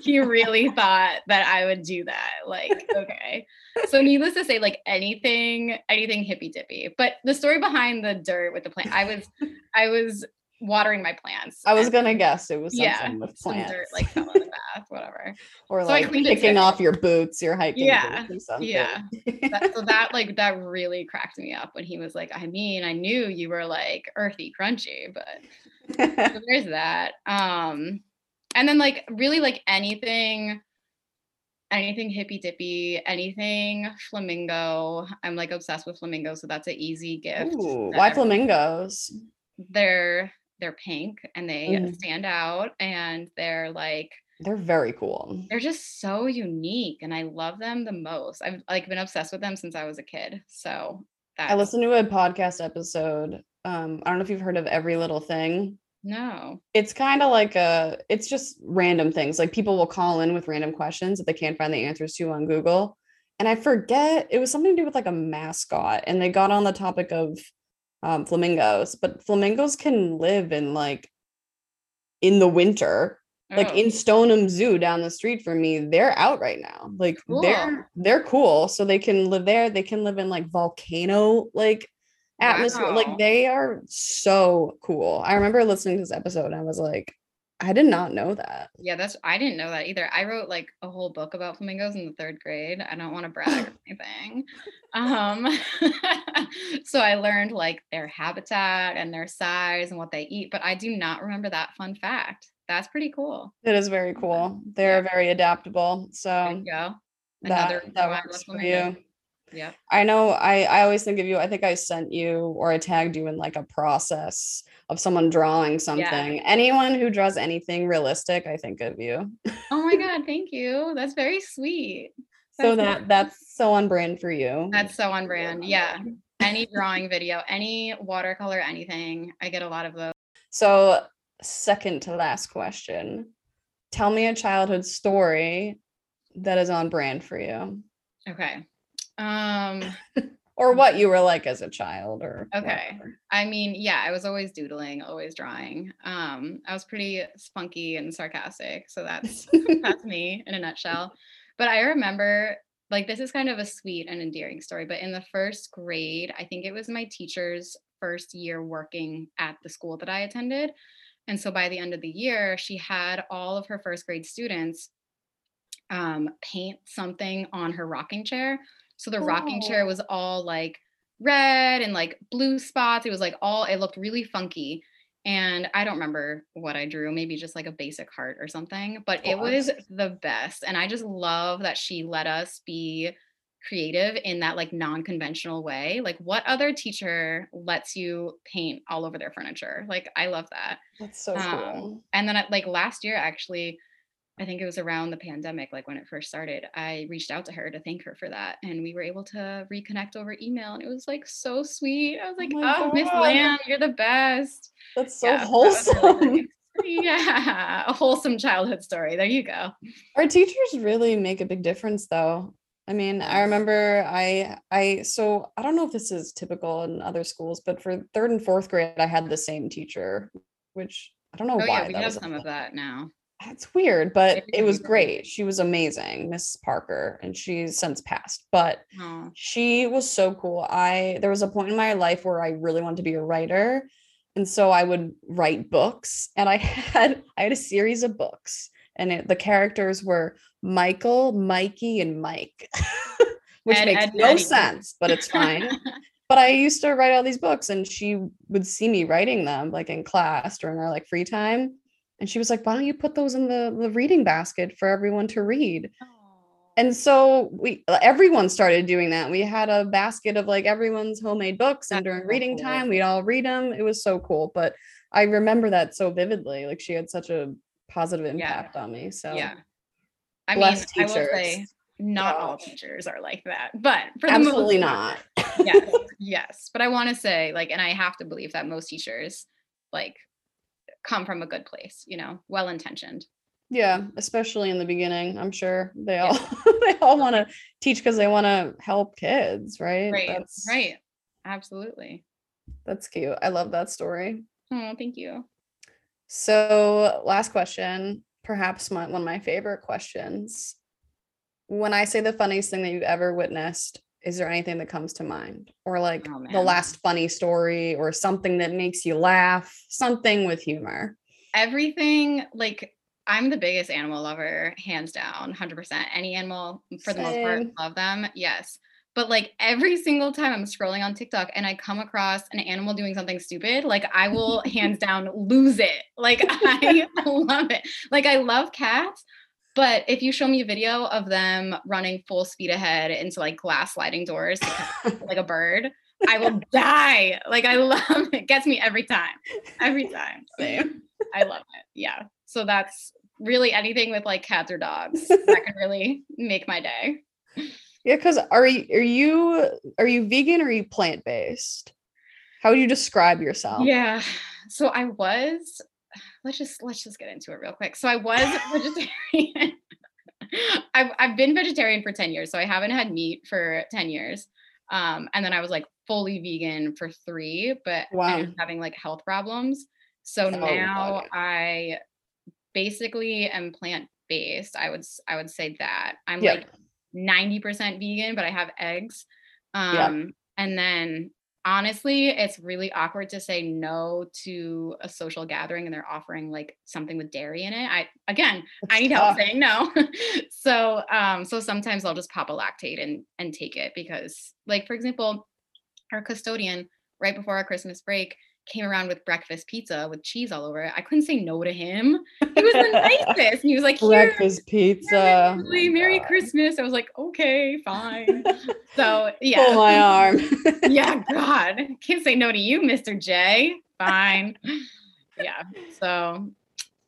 He really thought that i would do that like okay. So needless to say like anything anything hippy dippy but the story behind the dirt with the plant i was i was watering my plants I was to guess it was yeah something with plants. dirt like fell in the bath whatever or so like kicking off your boots, your hiking Yeah, boots or something. yeah. that, so that like that really cracked me up when he was like i mean i knew you were like earthy crunchy but so there's that um and then like really like anything anything hippy dippy anything flamingo i'm like obsessed with flamingos, so that's an easy gift Ooh, why every- flamingos? they're they're pink and they Mhm. stand out and they're like They're very cool. they're just so unique and i love them the most i've like been obsessed with them since i was a kid so that I listened to a podcast episode. Um, I don't know if you've heard of Every Little Thing. no It's kind of like a, it's just random things. Like people will call in with random questions that they can't find the answers to on Google. And I forget, it was something to do with like a mascot. And they got on the topic of um, flamingos, but flamingos can live in like in the winter like Oh, in Stoneham Zoo down the street from me, they're out right now. Like Cool. they're they're cool. So they can live there. They can live in like volcano like atmosphere. Wow. Like they are so cool. I remember listening to this episode and I was like, I did not know that. yeah that's i didn't know that either i wrote like a whole book about flamingos in the third grade i don't want to brag or anything um so i learned like their habitat and their size and what they eat but i do not remember that fun fact that's pretty cool It is very cool. They're very adaptable. there So you go that that works for you. Yep. I know I I always think of you. I think I sent you or I tagged you in like a process of someone drawing something. Anyone who draws anything realistic, I think of you. oh my god thank you that's very sweet So That's that nice. that's so on brand for you. that's so on brand yeah any drawing video any watercolor anything i get a lot of those So second to last question. Tell me a childhood story that is on brand for you. okay um Or what you were like as a child or Okay. whatever. I mean, yeah, I was always doodling, always drawing. Um, I was pretty spunky and sarcastic, so that's that's me in a nutshell. But I remember, like, this is kind of a sweet and endearing story. But in the first grade, I think it was my teacher's first year working at the school that I attended, and so by the end of the year, she had all of her first grade students um, paint something on her rocking chair. So the rocking chair Oh. was all like red and like blue spots. It was like all, it looked really funky. And I don't remember what I drew, maybe just like a basic heart or something, but it was the best. And I just love that she let us be creative in that like non-conventional way. Like what other teacher lets you paint all over their furniture? Like I love that. That's so Um, cool. And then I- like last year, actually, I think it was around the pandemic, like when it first started, I reached out to her to thank her for that. And we were able to reconnect over email. And it was like so sweet. I was oh like, my oh, Miss Lamb, you're the best. That's so Yeah, that really wholesome. yeah, a wholesome childhood story. There you go. Our teachers really make a big difference though. I mean, I remember I I so I don't know if this is typical in other schools, but for third and fourth grade I had the same teacher, which I don't know Oh, why yeah, we that have was some of that now. It's weird, but it was great. She was amazing, Miss Parker, and she's since passed. But Oh, she was so cool. I there was a point in my life where I really wanted to be a writer, and so I would write books, and I had I had a series of books and it, the characters were Michael, Mikey, and Mike, which makes no sense, but it's fine. but I used to write all these books, and she would see me writing them like in class during our like free time, and she was like, "Why don't you put those in the the reading basket for everyone to read?" And so we uh, everyone started doing that. We had a basket of like everyone's homemade books, and during reading cool. time, we'd all read them. It was so cool. But I remember that so vividly. Like she had such a positive impact on me. So yeah. I mean, bless I will say teachers. not all teachers are like that, but for the absolutely most not. yes, yes. But I want to say, like, and I have to believe that most teachers, like, come from a good place, you know, well intentioned. Yeah, especially in the beginning. I'm sure they Yeah. all they all want to teach because they want to help kids, right? Right. That's Right. Absolutely. That's cute. I love that story. Oh, thank you. So, last question, perhaps my, one of my favorite questions. When I say the funniest thing that you've ever witnessed, is there anything that comes to mind? Or like Oh, the last funny story or something that makes you laugh, something with humor? Everything, like, I'm the biggest animal lover, hands down, 100%. Any animal, for the most part, love them. Yes. But like every single time I'm scrolling on TikTok and I come across an animal doing something stupid, like I will hands down lose it. Like I love it. Like I love cats, but if you show me a video of them running full speed ahead into like glass sliding doors like a bird, I will die. Like I love it. it. Gets me every time. Every time. Same. I love it. Yeah. So that's really anything with like cats or dogs that can really make my day. Yeah, because are you are you are you vegan or are you plant based? How would you describe yourself? Yeah. So I was let's just let's just get into it real quick. So I was vegetarian. I've I've been vegetarian for 10 years. So I haven't had meat for 10 years. Um, and then I was like fully vegan for three, but I Wow. was having like health problems. So Oh, now. I basically am plant based. I would I would say that. I'm like 90% vegan, but I have eggs. Um, and then honestly, it's really awkward to say no to a social gathering and they're offering like something with dairy in it. I again, I It's need help saying no. so um, so sometimes I'll just pop a Lactaid and and take it because, like, for example, our custodian right before our Christmas break came around with breakfast pizza with cheese all over it. I couldn't say no to him. He was the nicest. And he was like, here, Breakfast pizza. Merry, Oh Merry God. Christmas. I was like, okay, fine. so yeah. Pull my arm. yeah, God. Can't say no to you, Mr. J. Fine. yeah. So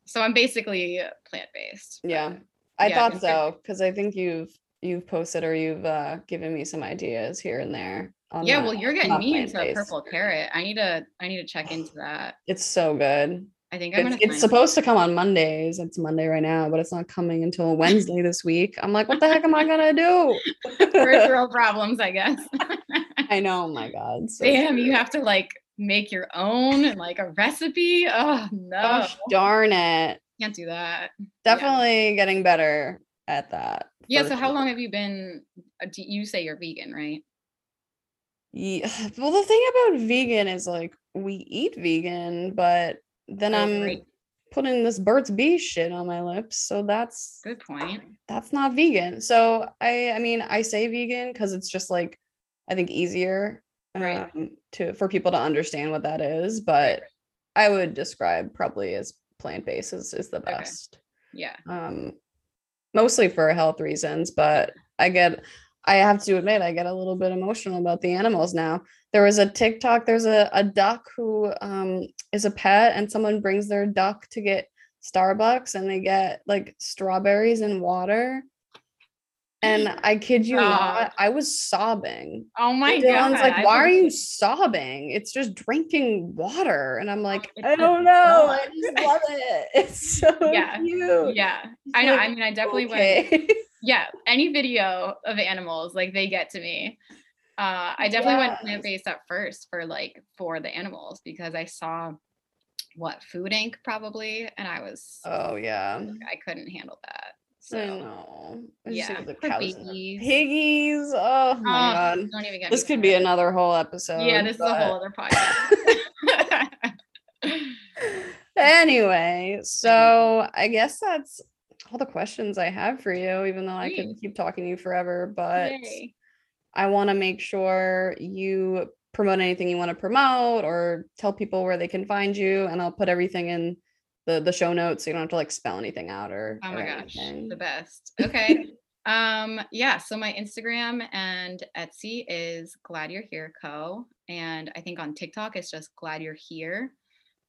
so I'm basically plant-based. yeah. I Yeah, thought so because I think you've you've posted or you've uh given me some ideas here and there. Yeah, well, you're getting me into plant-based. purple carrot. I need to I need to check into that. It's so good. I think I'm It's, gonna it's supposed to come on Mondays. It's Monday right now, but it's not coming until Wednesday this week. I'm like, what the heck am I gonna do? world problems, I guess. I know, oh my God. so Damn, you have to like make your own and like a recipe. Oh no, Gosh darn it. can't do that. Definitely getting better at that. Yeah. So how long have you been? uh, do You say you're vegan, right? Yeah. Well, the thing about vegan is like we eat vegan, but then Oh, I'm right. putting this Burt's Bees shit on my lips, so that's Good point. that's not vegan. So I I mean I say vegan because it's just like I think easier Right. um, to for people to understand what that is, but I would describe probably as plant based is, is the Okay. best. Yeah. Um mostly for health reasons, but I get I have to admit I get a little bit emotional about the animals now. There was a TikTok, there's a, a duck who um is a pet and someone brings their duck to get Starbucks and they get like strawberries and water. And I kid you Stop. not, I was sobbing. Oh my And god. Dylan's like, why are you sobbing? It's just drinking water. And I'm like, "I don't know. I just love it. It's so Yeah. cute. Yeah. I know. I mean, I definitely went. okay. Yeah. Any video of animals, like they get to me. Uh, I definitely went Yes. plant based at first for like for the animals because I saw what Food Inc. probably, and I was oh yeah. I couldn't handle that. I So know. I yeah, the cows the piggies. Oh my Oh, god. don't even get This could be another whole episode. Yeah, this is a whole other podcast. anyway, so I guess that's all the questions I have for you, even though I could keep talking to you forever. But Yay. I want to make sure you promote anything you want to promote or tell people where they can find you. And I'll put everything in the, the show notes so you don't have to like spell anything out or. Oh or my gosh, anything. the best. Okay. um, yeah, so my Instagram and Etsy is Glad You're Here Co. And I think on TikTok it's just Glad You're Here.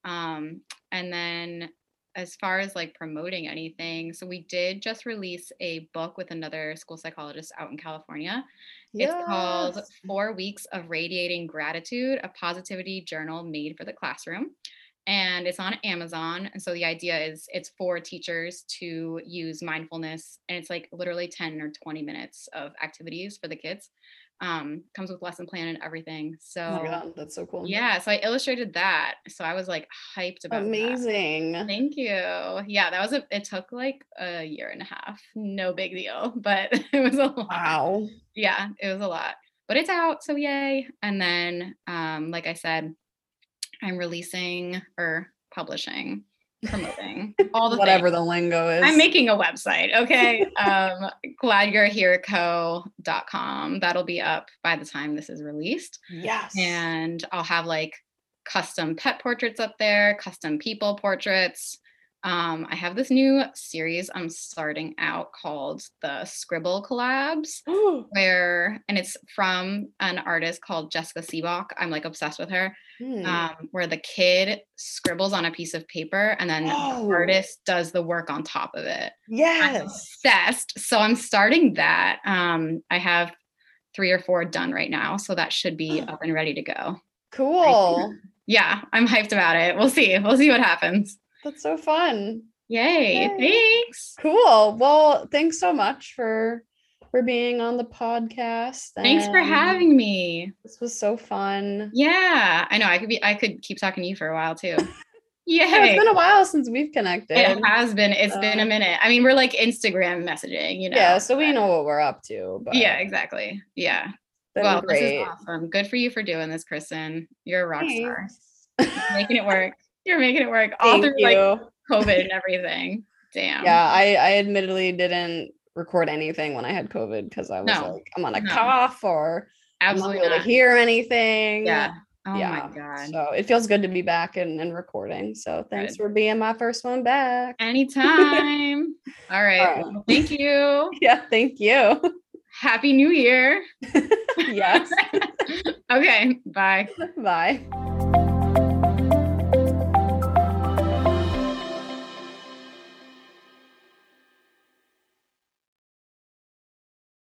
Um, and then as far as like promoting anything, so we did just release a book with another school psychologist out in California. It's called Four Weeks of Radiating Gratitude, a positivity journal made for the classroom. And it's on Amazon. And so the idea is it's for teachers to use mindfulness. And it's like literally 10 or 20 minutes of activities for the kids. Um, comes with lesson plan and everything. So Oh God, that's so cool. yeah, so I illustrated that. So I was like hyped about that. Amazing. Thank you. Yeah, that was a it took like a year and a half. No big deal, but it was a lot. Wow. Yeah, it was a lot. But it's out, so yay. And then um like I said, I'm releasing or publishing, promoting all the Whatever things. the lingo is. I'm making a website, okay? um gladyou'rehereco.com. That'll be up by the time this is released yes. and I'll have like custom pet portraits up there, custom people portraits. Um, I have this new series I'm starting out called the Scribble Collabs, where and it's from an artist called Jessica Seabach. I'm like obsessed with her. Hmm. Um, where the kid scribbles on a piece of paper and then Oh. the artist does the work on top of it. I'm yes. obsessed. So I'm starting that. Um, I have three or four done right now, so that should be up and ready to go. Cool. Yeah, I'm hyped about it. We'll see. We'll see what happens. That's so fun. Yay! Yay. Thanks. Cool. Well, thanks so much for for being on the podcast. Thanks for having me. This was so fun. Yeah, I know. I could be. I could keep talking to you for a while too. Yeah, it's been a while since we've connected. It has been. It's been a Uh, minute. I mean, we're like Instagram messaging. You know. yeah, so we know what we're up to. But Yeah, exactly. Yeah. well, great. this is awesome. Good for you for doing this, Kristen. You're a rock star. Making it work. You're making it work all Thank through you. like COVID and everything. Damn. yeah, I I admittedly didn't record anything when I had COVID because I was No, like, I'm gonna no. cough or absolutely I'm not to hear anything. Yeah. Oh yeah. my god. So it feels good to be back and, and recording. So thanks Good. for being my first one back. Anytime. All right. All right. Well, thank you. Yeah, thank you. Happy New Year. yes. okay. Bye. Bye.